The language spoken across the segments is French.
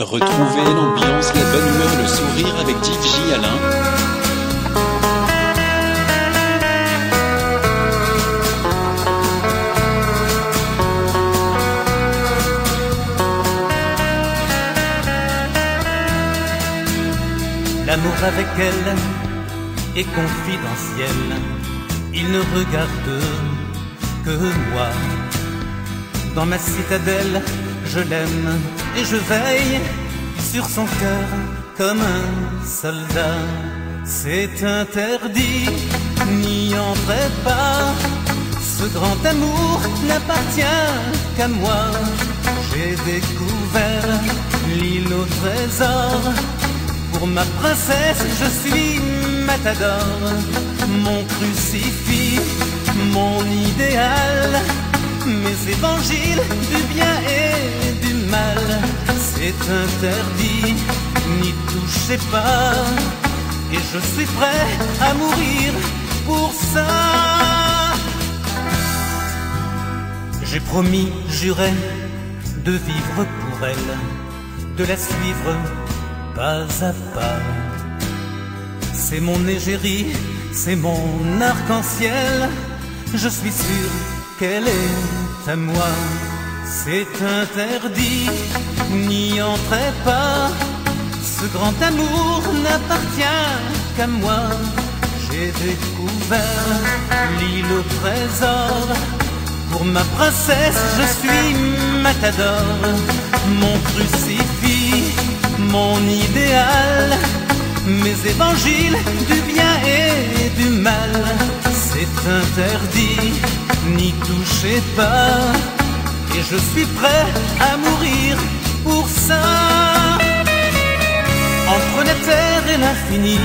Retrouvez l'ambiance, la bonne humeur le sourire avec Yves J. Alain. L'amour avec elle est confidentiel. Il ne regarde que moi. Dans ma citadelle, je l'aime et je veille sur son cœur comme un soldat. C'est interdit, n'y entrez pas. Ce grand amour n'appartient qu'à moi. J'ai découvert l'île au trésor. Pour ma princesse, je suis matador. Mon crucifix, mon idéal. Mes évangiles du bien et du mal. C'est interdit, n'y touchez pas. Et je suis prêt à mourir pour ça. J'ai promis, juré, de vivre pour elle, de la suivre pas à pas. C'est mon égérie, c'est mon arc-en-ciel. Je suis sûr qu'elle est moi. C'est interdit, n'y entrez pas. Ce grand amour n'appartient qu'à moi. J'ai découvert l'île au trésor. Pour ma princesse, je suis matador. Mon crucifix, mon idéal, mes évangiles du bien et du mal. C'est interdit, n'y touchez pas. Et je suis prêt à mourir pour ça. Entre la terre et l'infini,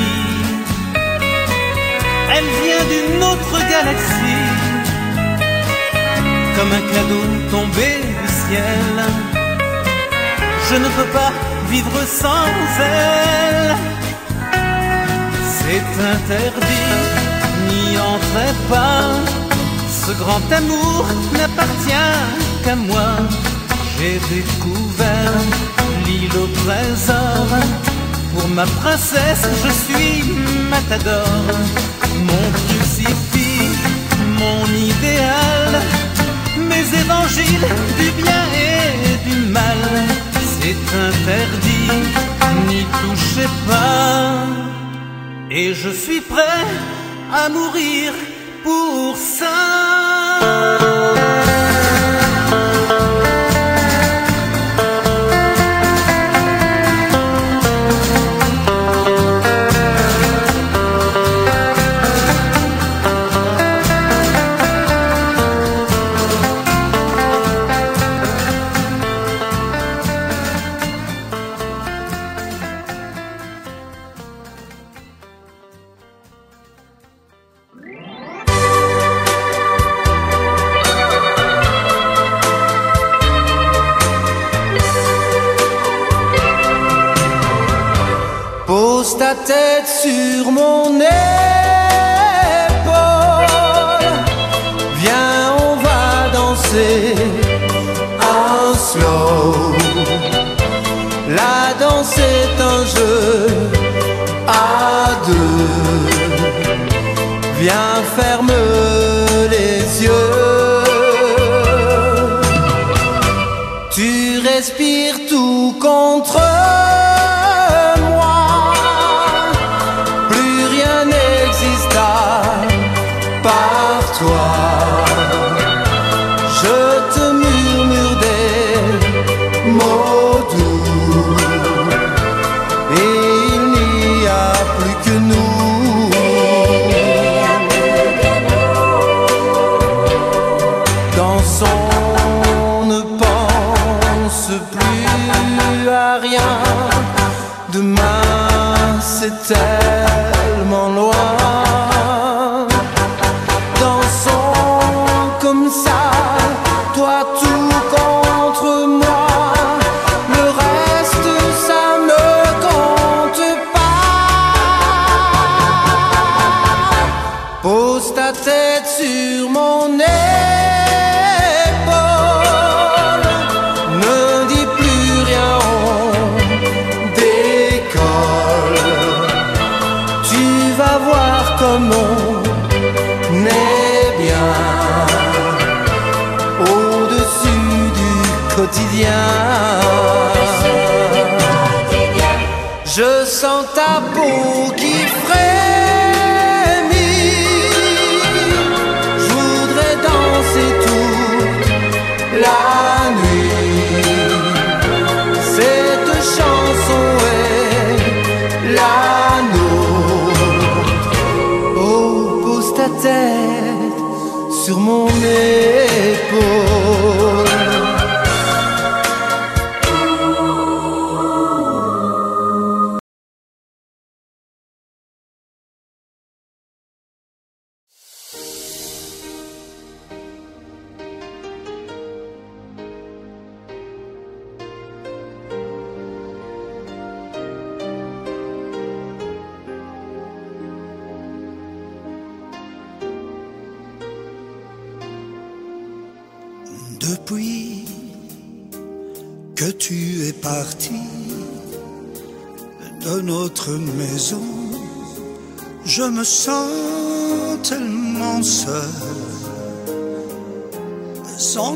elle vient d'une autre galaxie comme un cadeau tombé du ciel. Je ne peux pas vivre sans elle. C'est interdit, n'y pas. Ce grand amour n'appartient qu'à moi. J'ai découvert l'île au trésor. Pour ma princesse, je suis matador. Mon crucifix, mon idéal mes évangiles du bien et du mal. C'est interdit, n'y touchez pas. Et je suis prêt à mourir pour ça. Sur mon épaule.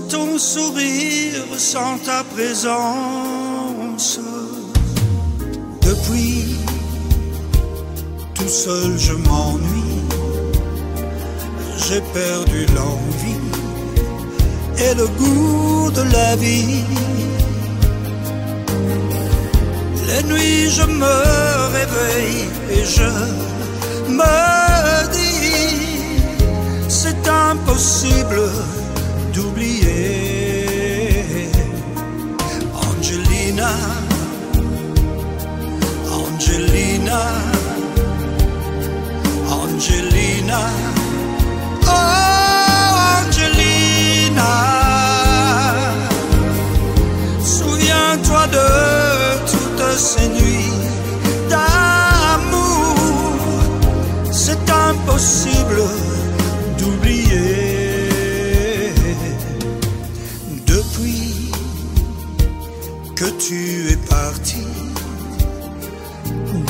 Ton sourire, sans ta présence. Depuis, tout seul je m'ennuie. J'ai perdu l'envie et le goût de la vie. Les nuits, je me réveille et je me dis, c'est impossible d'oublier Angelina, Angelina, Angelina. Oh, Angelina, souviens-toi de toutes ces nuits d'amour. C'est impossible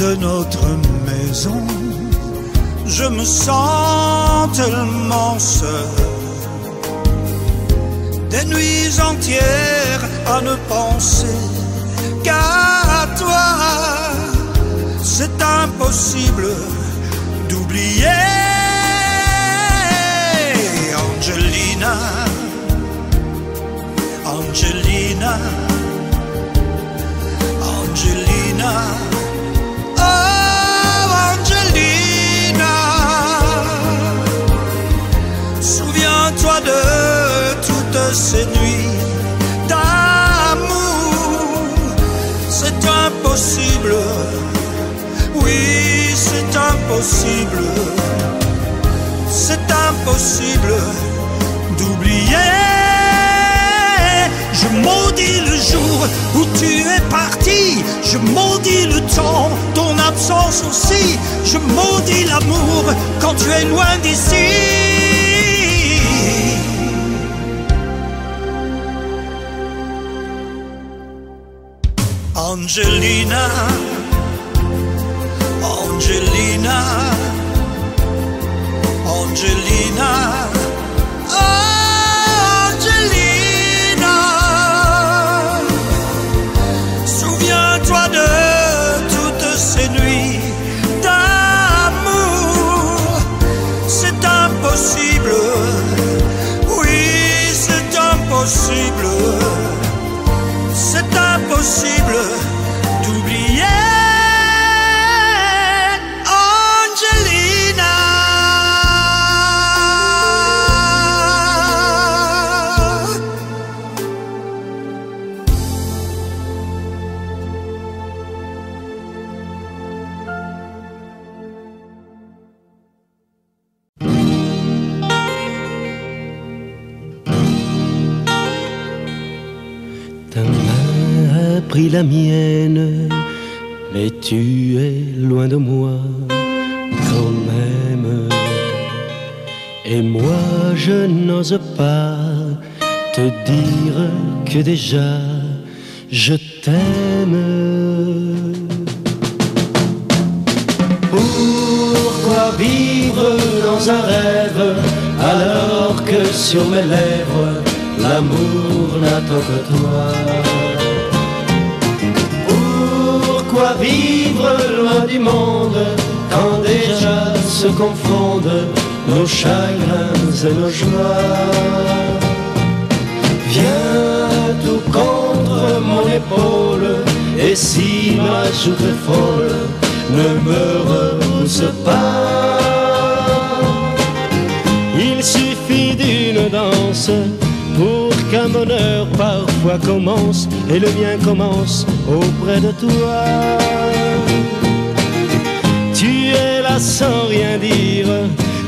de notre maison, je me sens tellement seul. Des nuits entières à ne penser qu'à toi. C'est impossible d'oublier Angelina, Angelina, de toutes ces nuits d'amour. C'est impossible, oui, c'est impossible, c'est impossible d'oublier. Je maudis le jour où tu es parti. Je maudis le temps, ton absence aussi. Je maudis l'amour quand tu es loin d'ici. Angelina, Angelina. Angelina, la mienne, mais tu es loin de moi quand même. Et moi je n'ose pas te dire que déjà je t'aime. Pourquoi vivre dans un rêve alors que sur mes lèvres l'amour n'attend que toi? Pourquoi vivre loin du monde quand déjà se confondent nos chagrins et nos joies Viens tout contre mon épaule et si ma joue est folle, ne me repousse pas. Il suffit d'une danse qu'un bonheur parfois commence et le bien commence auprès de toi. Tu es là sans rien dire,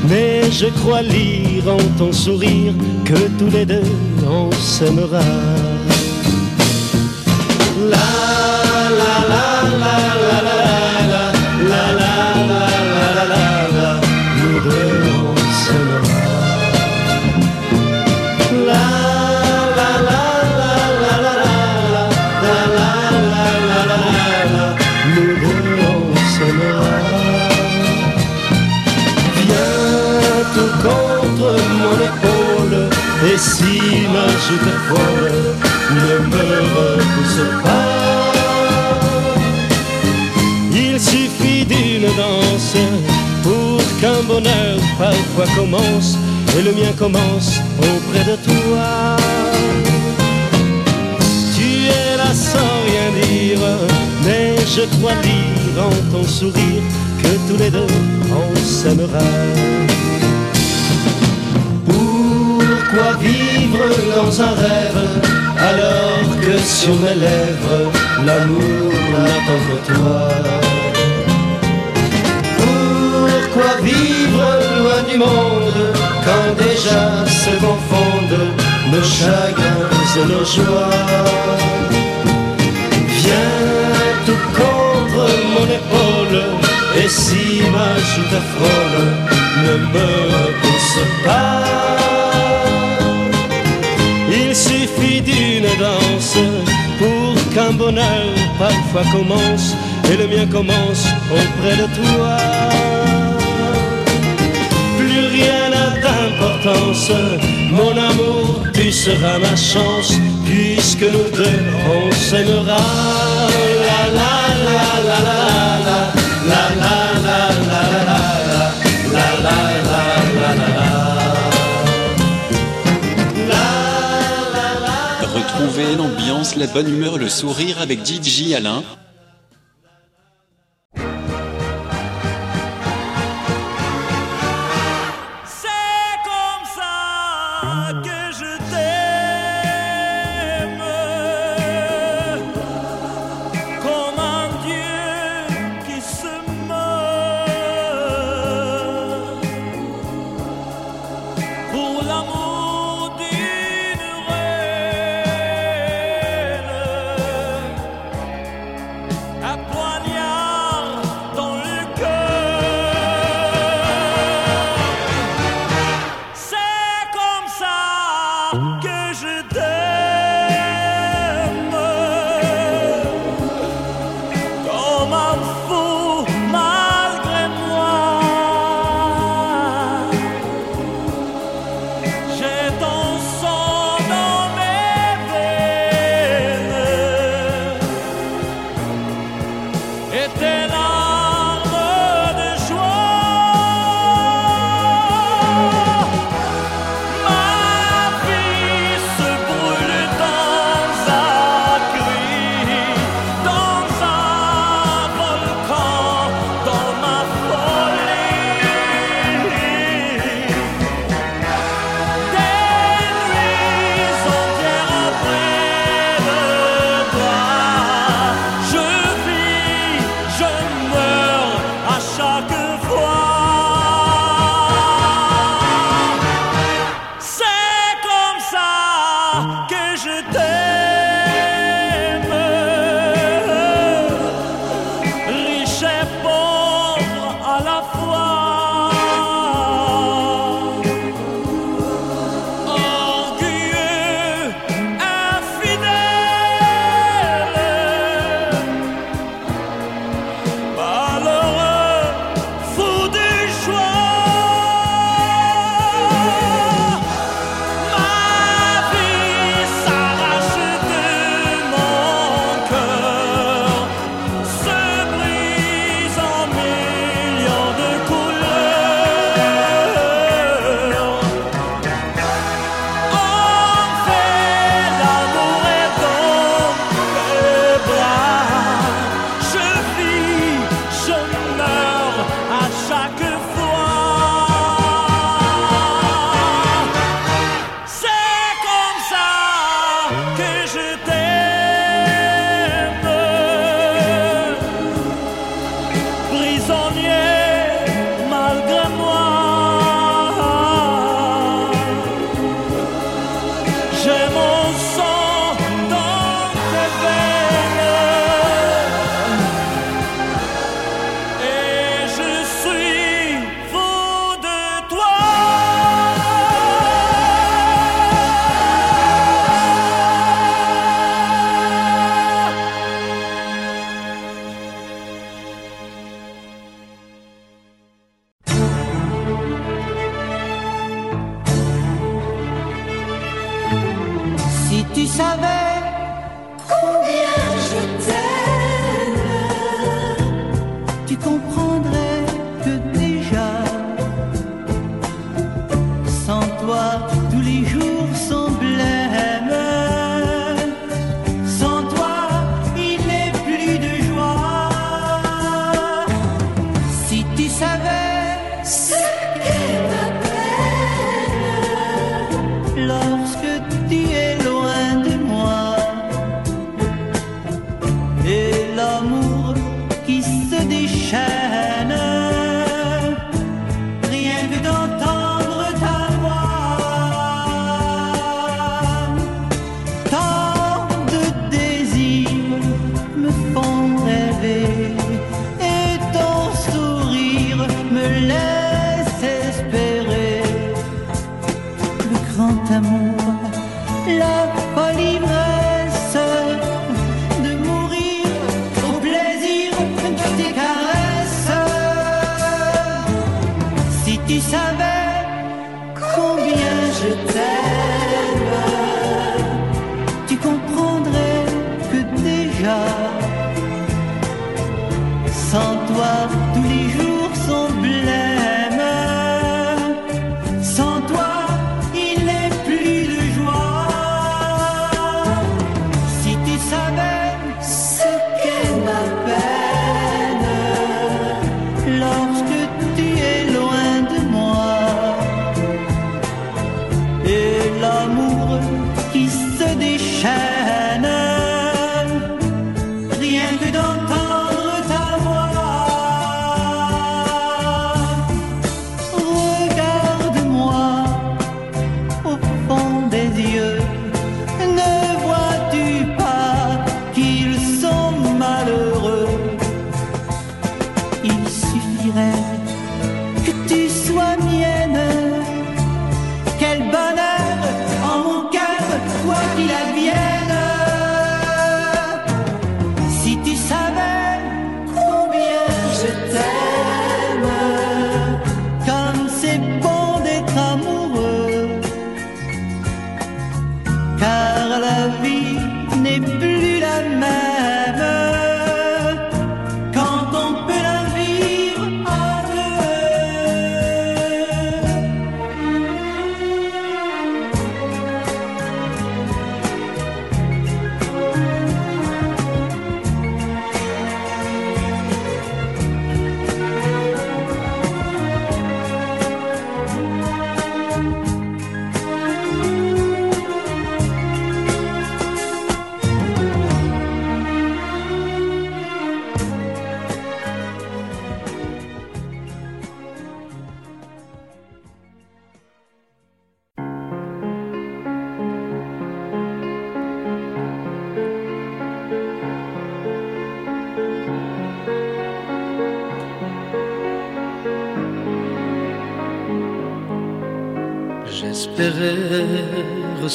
mais je crois lire en ton sourire que tous les deux on s'aimera. Si est folle, ne me repousse pas. Il suffit d'une danse pour qu'un bonheur parfois commence et le mien commence auprès de toi. Tu es là sans rien dire, mais je crois lire en ton sourire que tous les deux on s'aimera. Pourquoi vivre dans un rêve alors que sur mes lèvres l'amour n'attend que toi Pourquoi vivre loin du monde quand déjà se confondent nos chagrins et nos joies? Viens tout contre mon épaule et si ma joue t'affole, ne me repousse pas. Pour qu'un bonheur parfois commence et le mien commence auprès de toi. Plus rien n'a d'importance, mon amour, tu seras ma chance, puisque nous deux on s'aimera. La la la la la la la la la Retrouvez l'ambiance, la bonne humeur, le sourire avec DJ Alain.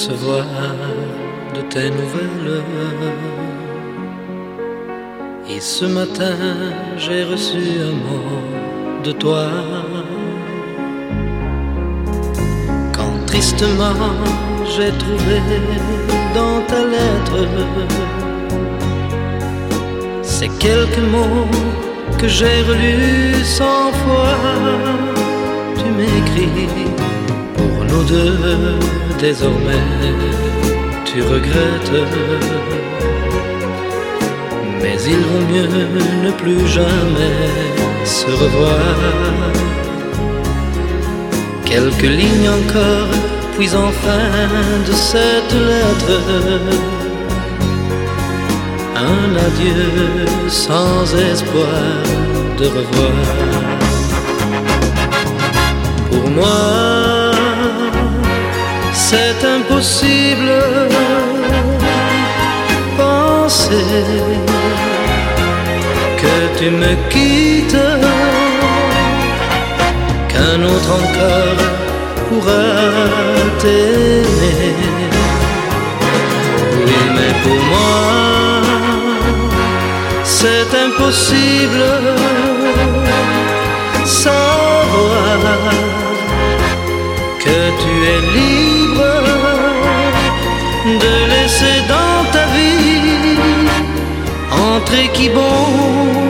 De tes nouvelles. Et ce matin, j'ai reçu un mot de toi. Quand tristement j'ai trouvé dans ta lettre ces quelques mots que j'ai relus cent fois, tu m'écris pour nous deux, désormais, tu regrettes. Mais il vaut mieux ne plus jamais se revoir. Quelques lignes encore, puis enfin de cette lettre, un adieu sans espoir de revoir. Pour moi, c'est impossible. Penser que tu me quittes, qu'un autre encore pourra t'aimer. Oui, mais pour moi, c'est impossible. Savoir que tu es libre laisser dans ta vie entrer qui bon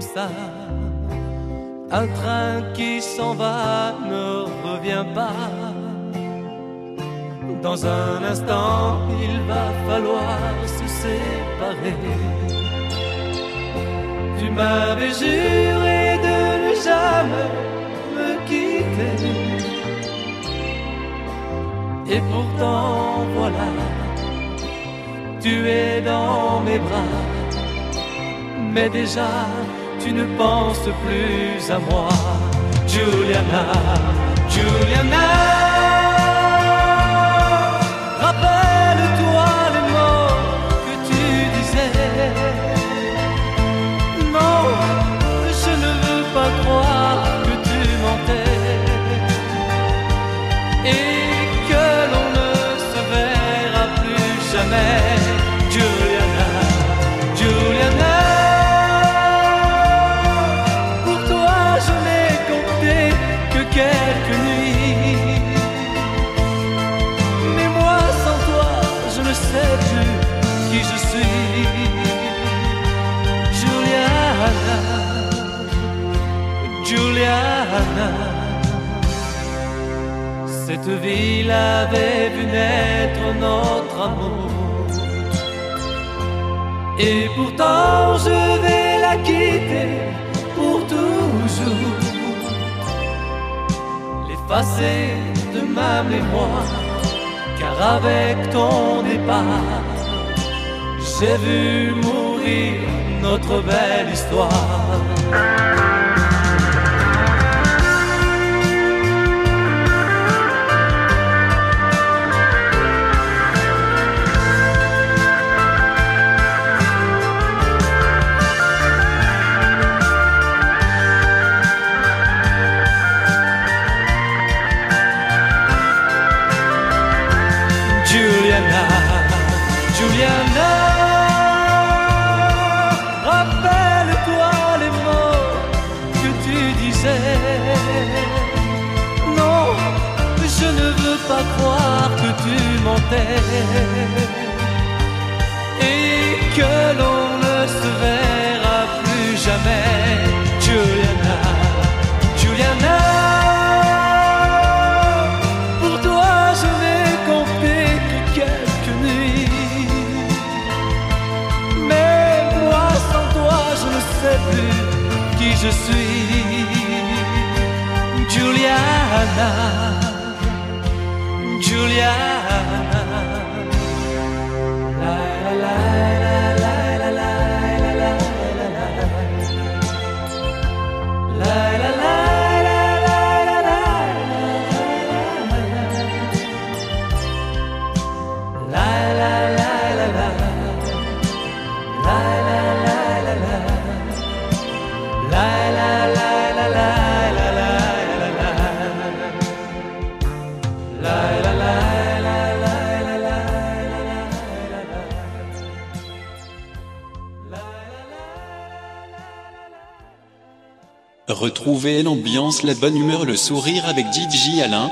ça. Un train qui s'en va ne revient pas. Dans un instant, il va falloir se séparer. Tu m'avais juré de ne jamais me quitter. Et pourtant, voilà, tu es dans mes bras. Mais déjà, tu ne penses plus à moi. Juliana, Juliana. Juliana. Cette ville avait vu naître notre amour. Et pourtant je vais la quitter pour toujours L'effacer de ma mémoire Car avec ton départ J'ai vu mourir notre belle histoire et que l'on ne se verra plus jamais. Juliana, Juliana. Pour toi, je n'ai compté que quelques nuits. Mais moi, sans toi, je ne sais plus qui je suis. Juliana. Retrouvez l'ambiance, la bonne humeur, le sourire avec DJ Alain.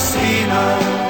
Ma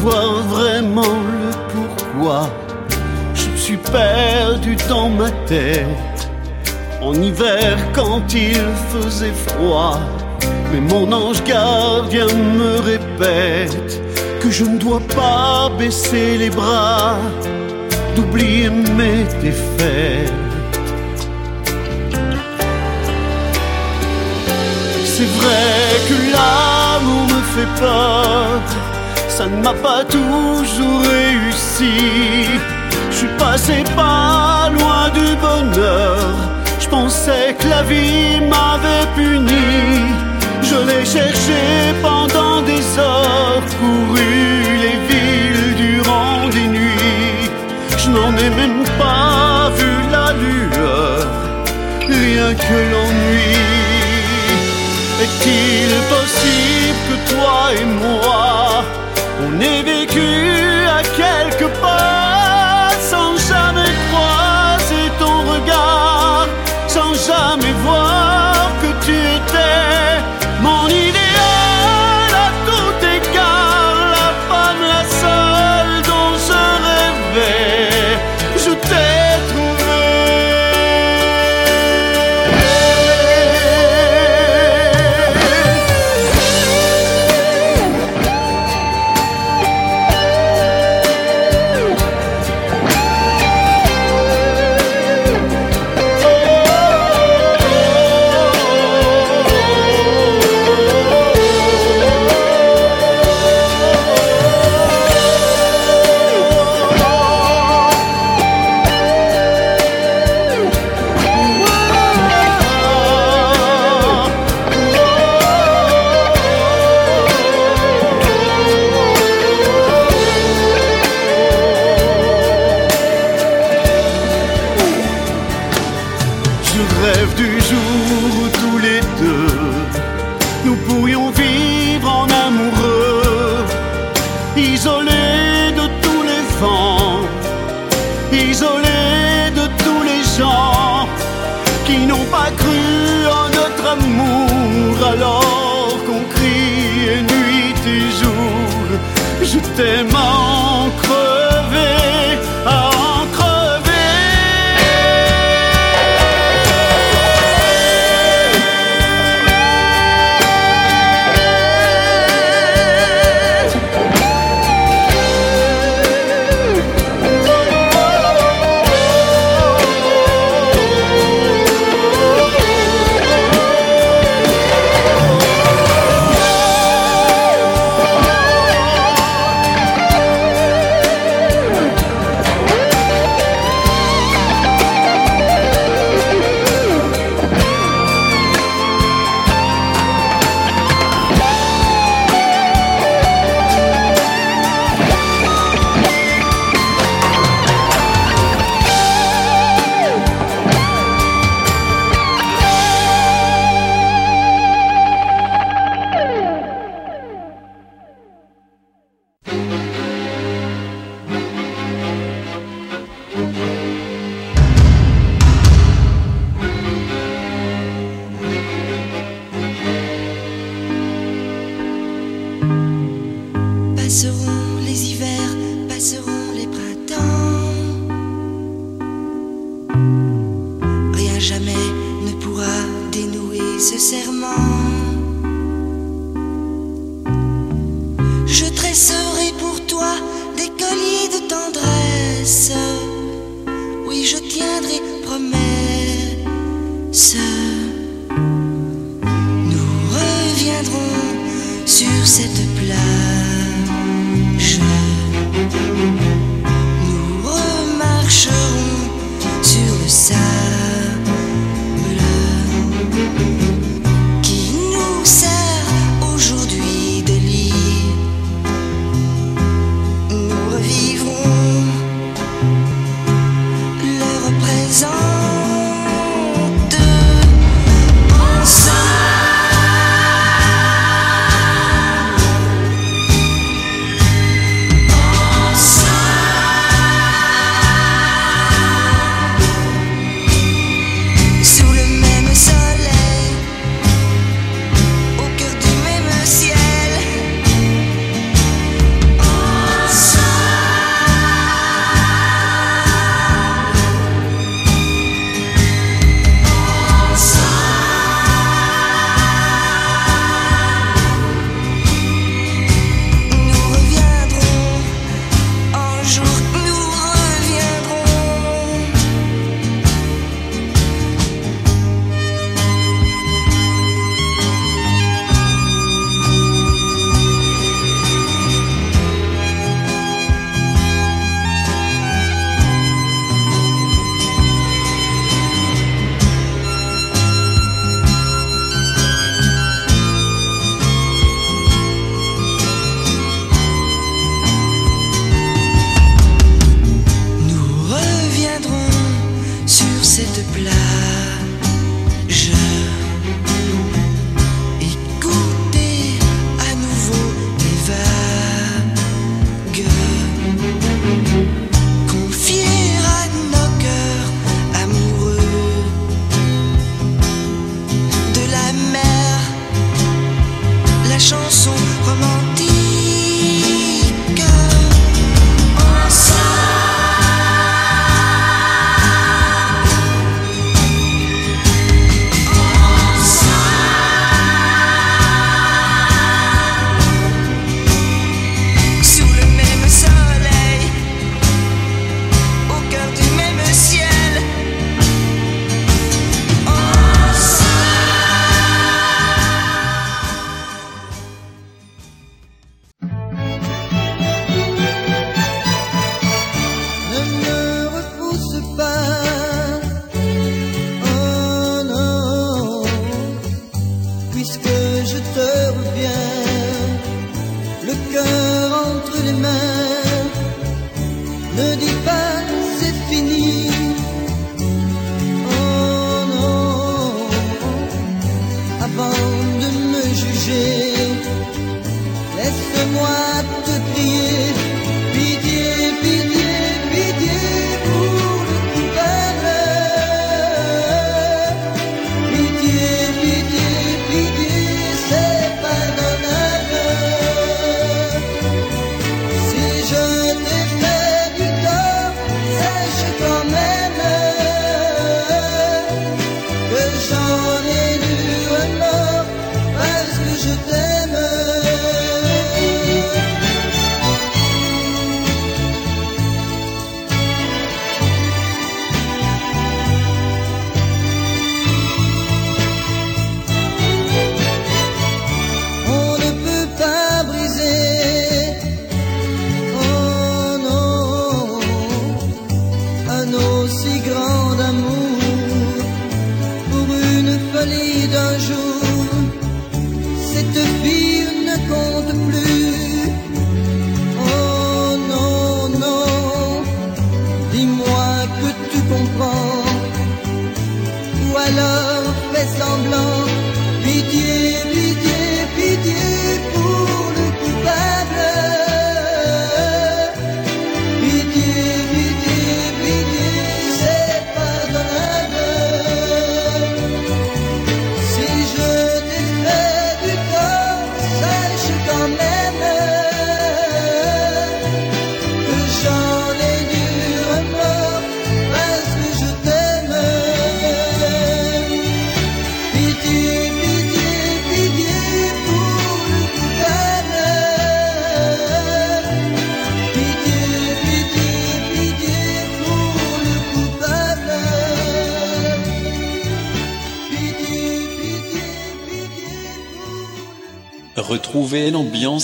savoir vraiment le pourquoi. Je suis perdu dans ma tête en hiver quand il faisait froid. Mais mon ange gardien me répète que je ne dois pas baisser les bras, d'oublier mes défaites. C'est vrai que l'amour me fait peur, ça ne m'a pas toujours réussi. Je suis passé pas loin du bonheur, je pensais que la vie m'avait puni. Je l'ai cherché pendant des heures, couru les villes durant des nuits. Je n'en ai même pas vu la lueur, rien que l'ennui. Est-il possible que toi et moi, on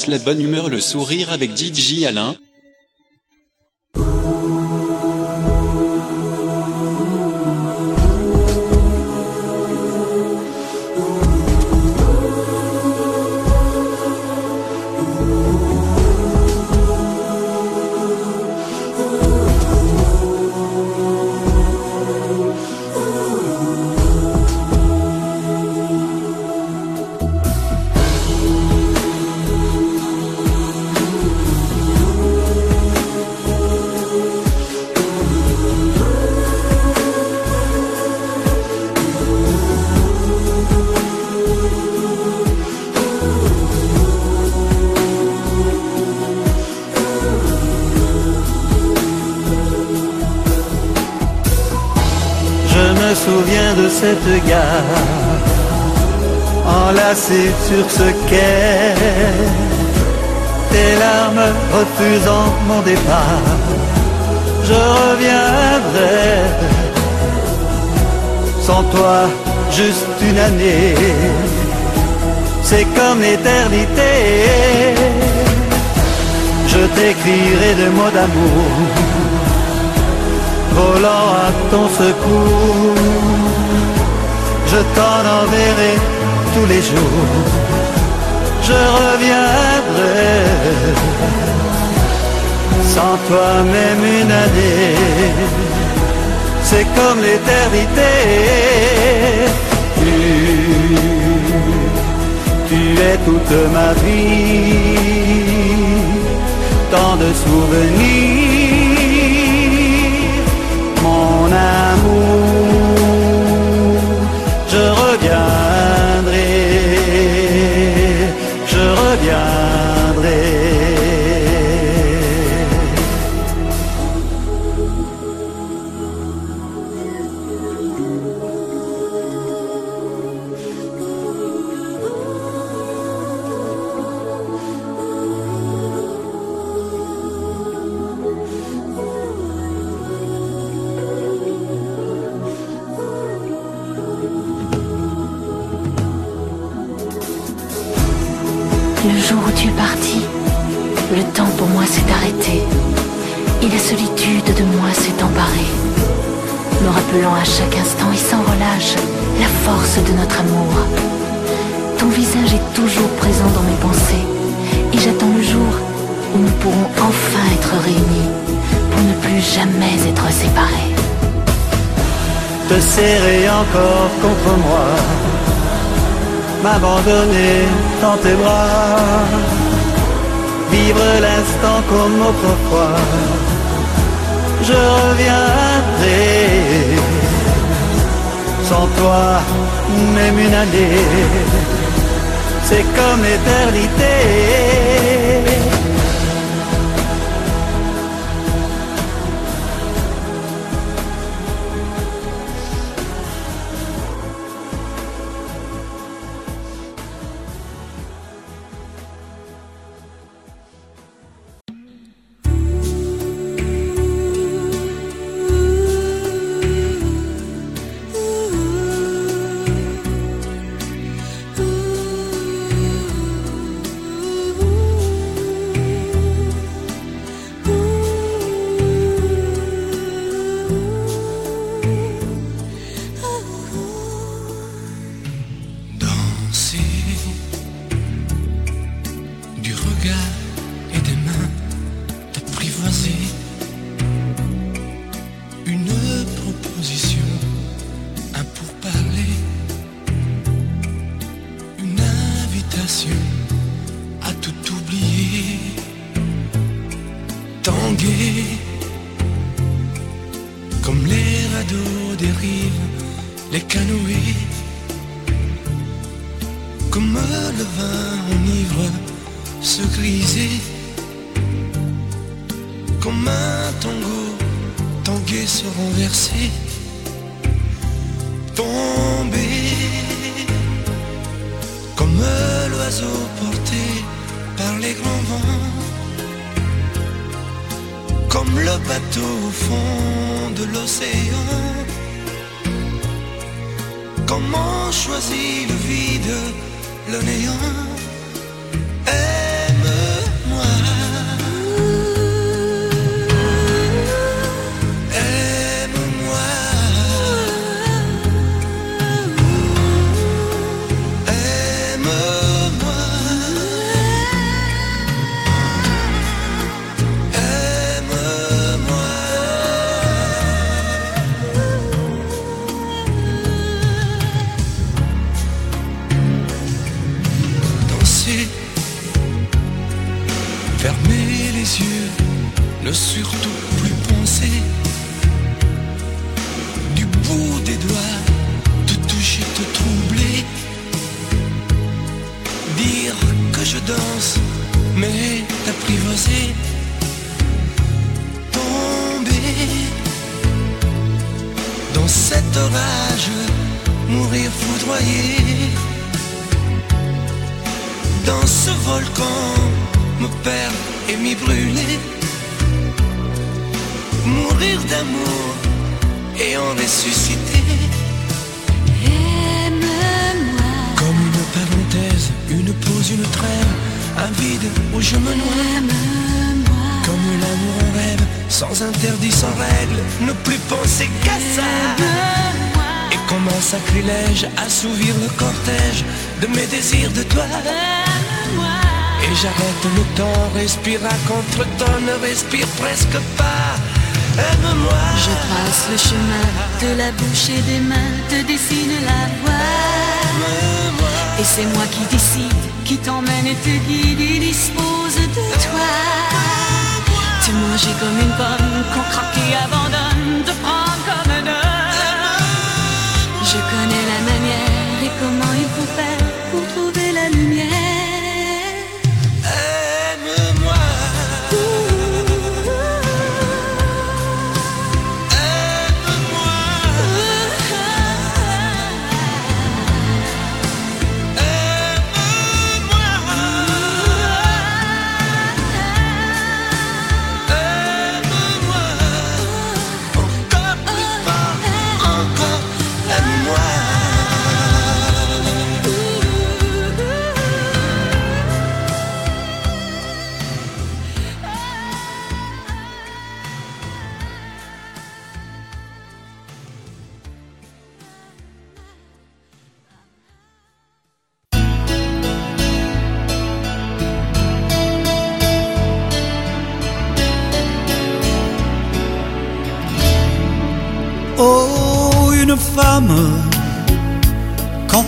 La bonne humeur, le sourire avec DJ Alain. Cette gare, enlacée sur ce quai, tes larmes refusant mon départ. Je reviendrai, sans toi, juste une année, c'est comme l'éternité. Je t'écrirai des mots d'amour volant à ton secours. Je t'en enverrai tous les jours. Je reviendrai. Sans toi même une année, c'est comme l'éternité. Tu, tu es toute ma vie, tant de souvenirs mon amour, jour où tu es parti, le temps pour moi s'est arrêté et la solitude de moi s'est emparée, me rappelant à chaque instant et sans relâche la force de notre amour. Ton visage est toujours présent dans mes pensées et j'attends le jour où nous pourrons enfin être réunis pour ne plus jamais être séparés. te serrer encore contre moi, m'abandonner dans tes bras, vivre l'instant comme autrefois. Je reviendrai, sans toi, même une année, c'est comme l'éternité. Rives, les canoës. Comme le vin enivre se griser comme un tango tanguer se renverser tomber comme l'oiseau porté par les grands vents. Comme le bateau au fond de l'océan Comment choisit le vide, le néant? Danse, mais t'apprivoiser, tomber dans cet orage, mourir foudroyé. Dans ce volcan, me perdre et m'y brûler, mourir d'amour et en ressusciter. Une trêve, un vide où je me noie. Comme l'amour en rêve, sans interdit, sans règle, ne plus penser qu'à ça. Et comme un sacrilège, assouvir le cortège de mes désirs de toi. Et j'arrête le temps, respire à contre-temps, ne respire presque pas. Aime-moi. Je trace le chemin de la bouche et des mains, te dessine la voie. Et c'est moi qui décide, qui t'emmène et te guide et dispose de toi. Te manger comme une pomme, qu'on craque et abandonne, te prendre comme un homme. Je connais la manière et comment il faut faire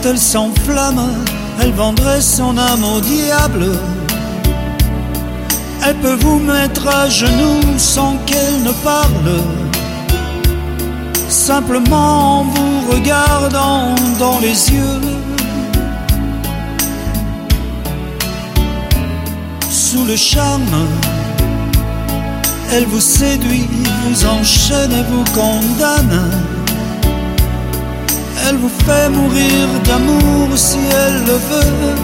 elle s'enflamme, elle vendrait son âme au diable. Elle peut vous mettre à genoux sans qu'elle ne parle. Simplement en vous regardant dans les yeux. Sous le charme, elle vous séduit, vous enchaîne et vous condamne. Elle vous fait mourir d'amour si elle le veut.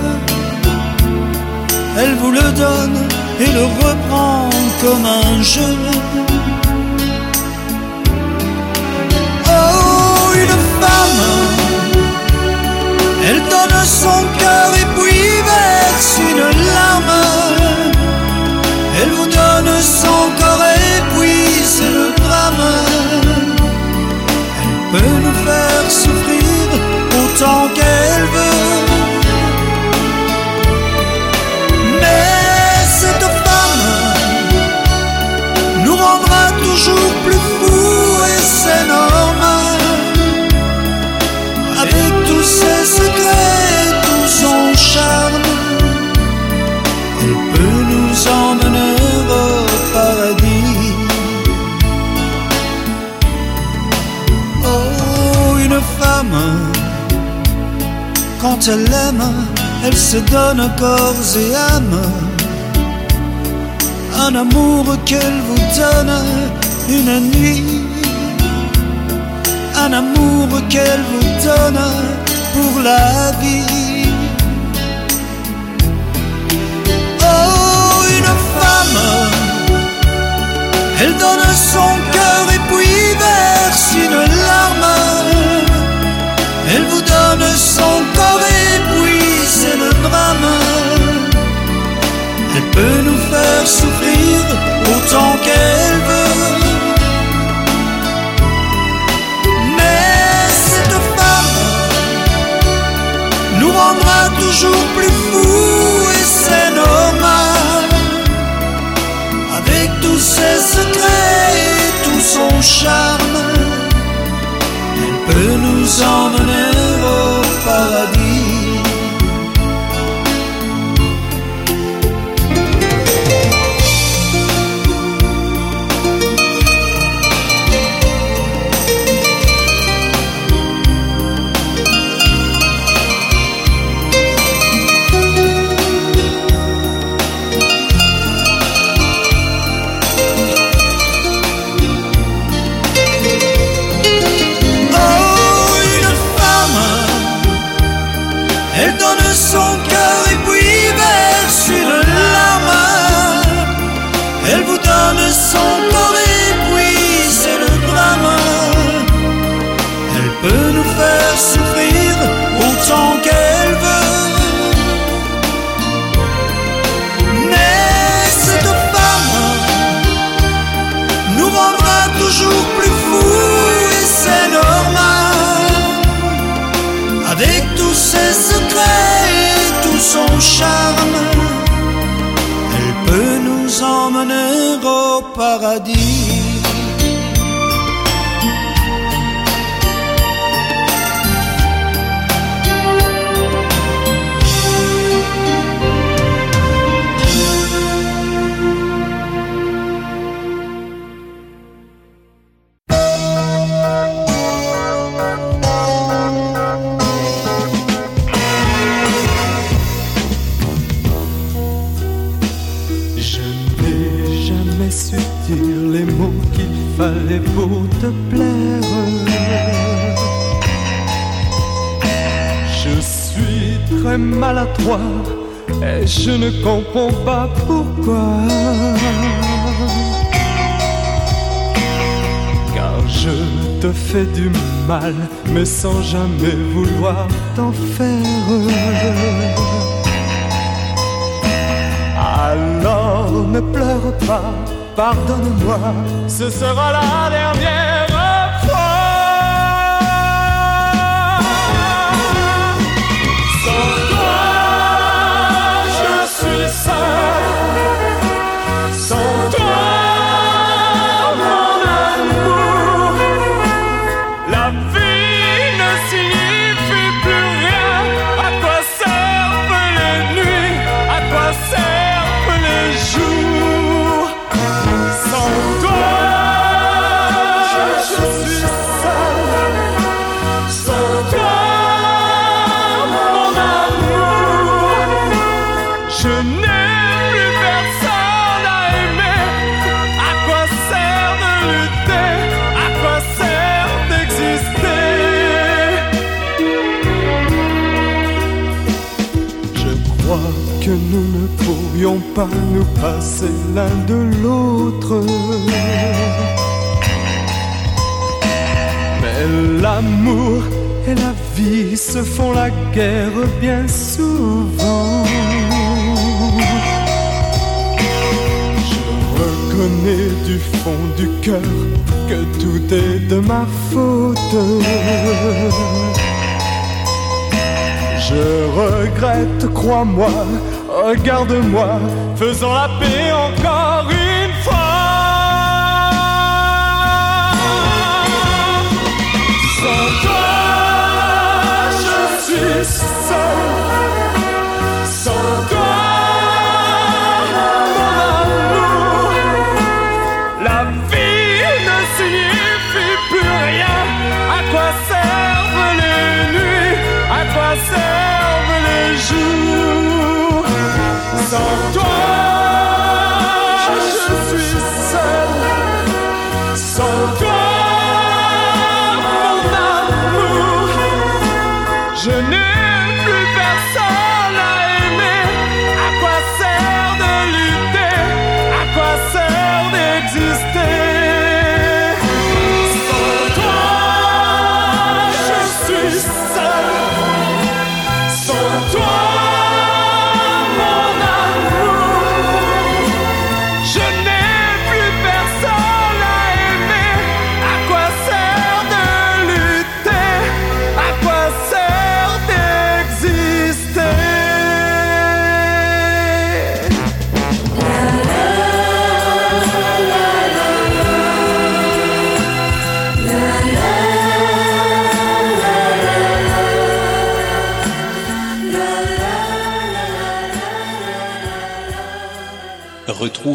Elle vous le donne et le reprend comme un jeu. Elle aime, elle se donne corps et âme. Un amour qu'elle vous donne une nuit. Un amour qu'elle vous donne pour la vie. Oh, une femme, elle donne son cœur et puis verse une larme. Elle vous donne son corps et puis c'est le drame. Elle peut nous faire souffrir autant qu'elle veut. Mais cette femme nous rendra toujours plus fous et c'est normal. Avec tous ses secrets et tout son charme, peut nous emmener au paradis. Maladroit et je ne comprends pas pourquoi. Car je te fais du mal, mais sans jamais vouloir t'en faire. Alors ne pleure pas, pardonne-moi, ce sera la dernière suis pas nous passer l'un de l'autre. Mais l'amour et la vie se font la guerre bien souvent. Je reconnais du fond du cœur que tout est de ma faute. Je regrette, crois-moi, regarde-moi, faisons la paix encore une fois. Sans toi, je suis seul. Sans toi, mon Sans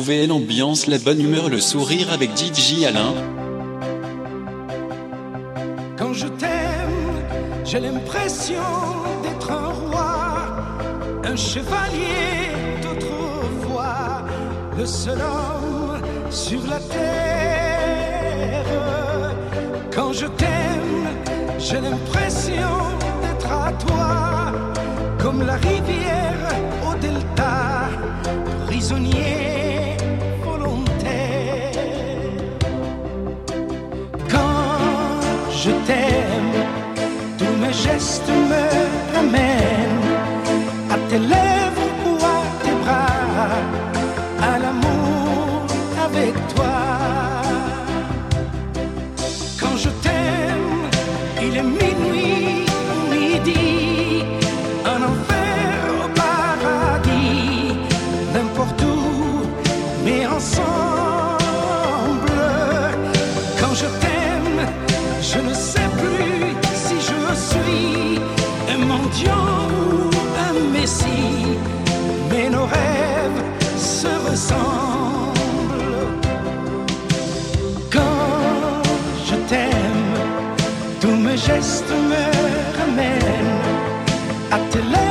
Retrouvez l'ambiance, la bonne humeur, le sourire avec DJ Alain. Quand je t'aime, j'ai l'impression d'être un roi, un chevalier d'autrefois, le seul homme sur la terre. Quand je t'aime, j'ai l'impression d'être à toi, comme la rivière au delta, prisonnier tes lèvres ou à tes bras, à l'amour avec toi. Quand je t'aime, il est minuit midi, un enfer au paradis, n'importe où, mais ensemble. Quand je t'aime, je ne sais plus si je suis un mendiant. rêves se ressemblent. Quand je t'aime, tous mes gestes me ramènent à te lèvres.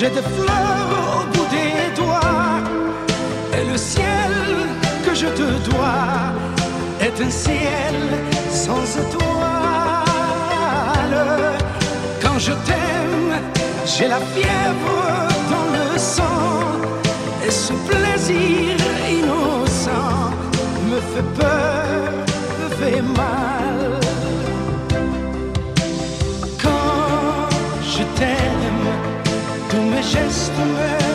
J'ai des fleurs au bout des doigts. Et le ciel que je te dois est un ciel sans étoiles. Quand je t'aime, j'ai la fièvre dans le sang. Et ce plaisir innocent me fait peur, me fait mal. just the way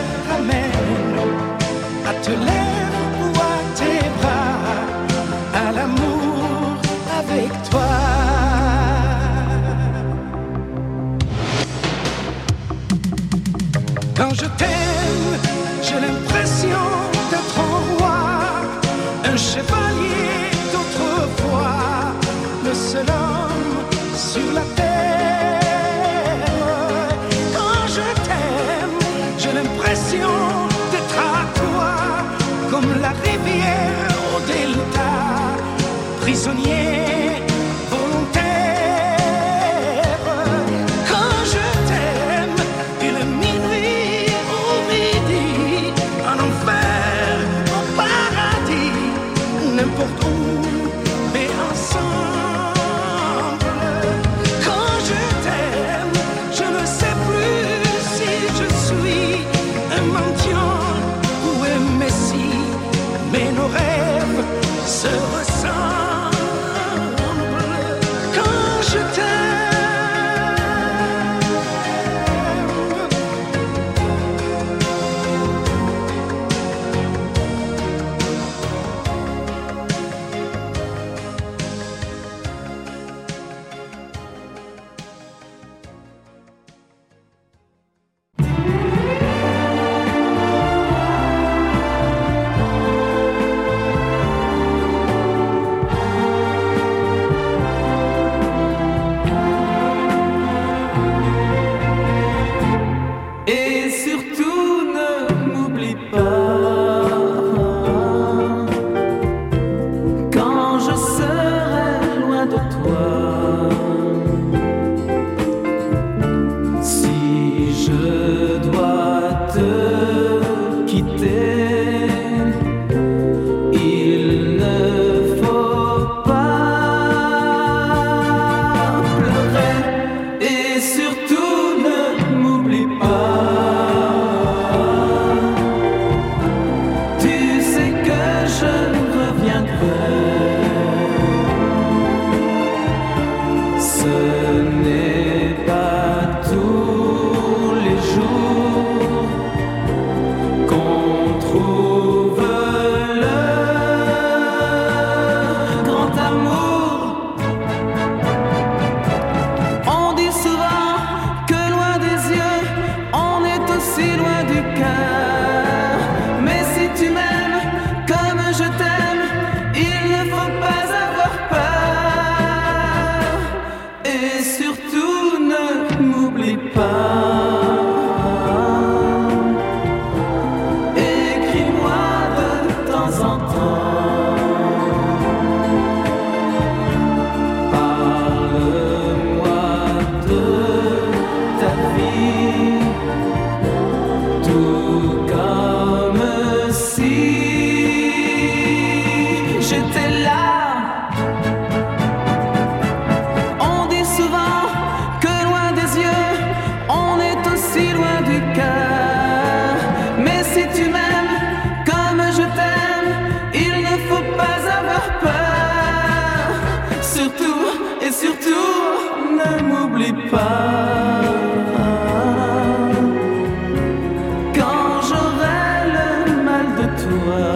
unutma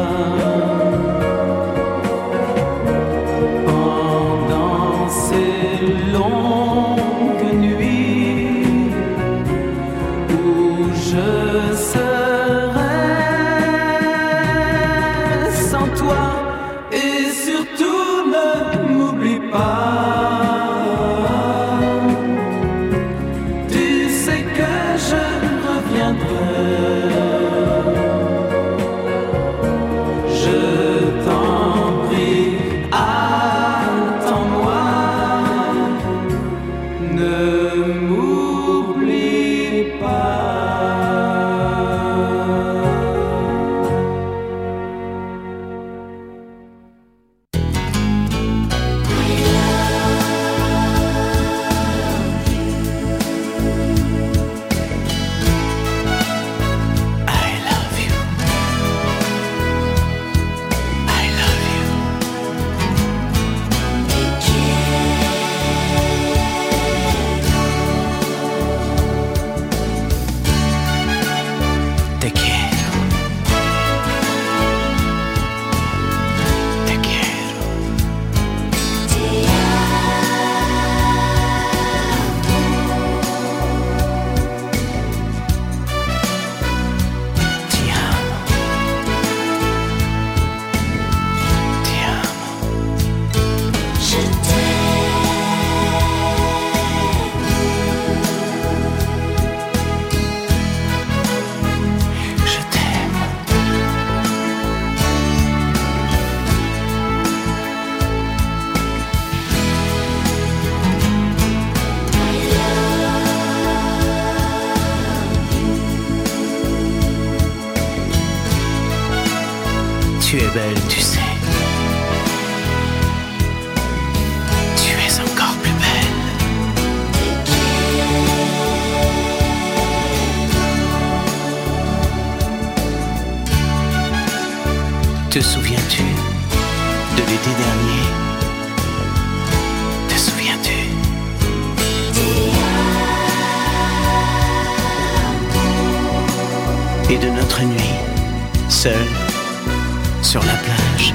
Te souviens-tu de l'été dernier? Te souviens-tu? Et de notre nuit, seule sur la plage.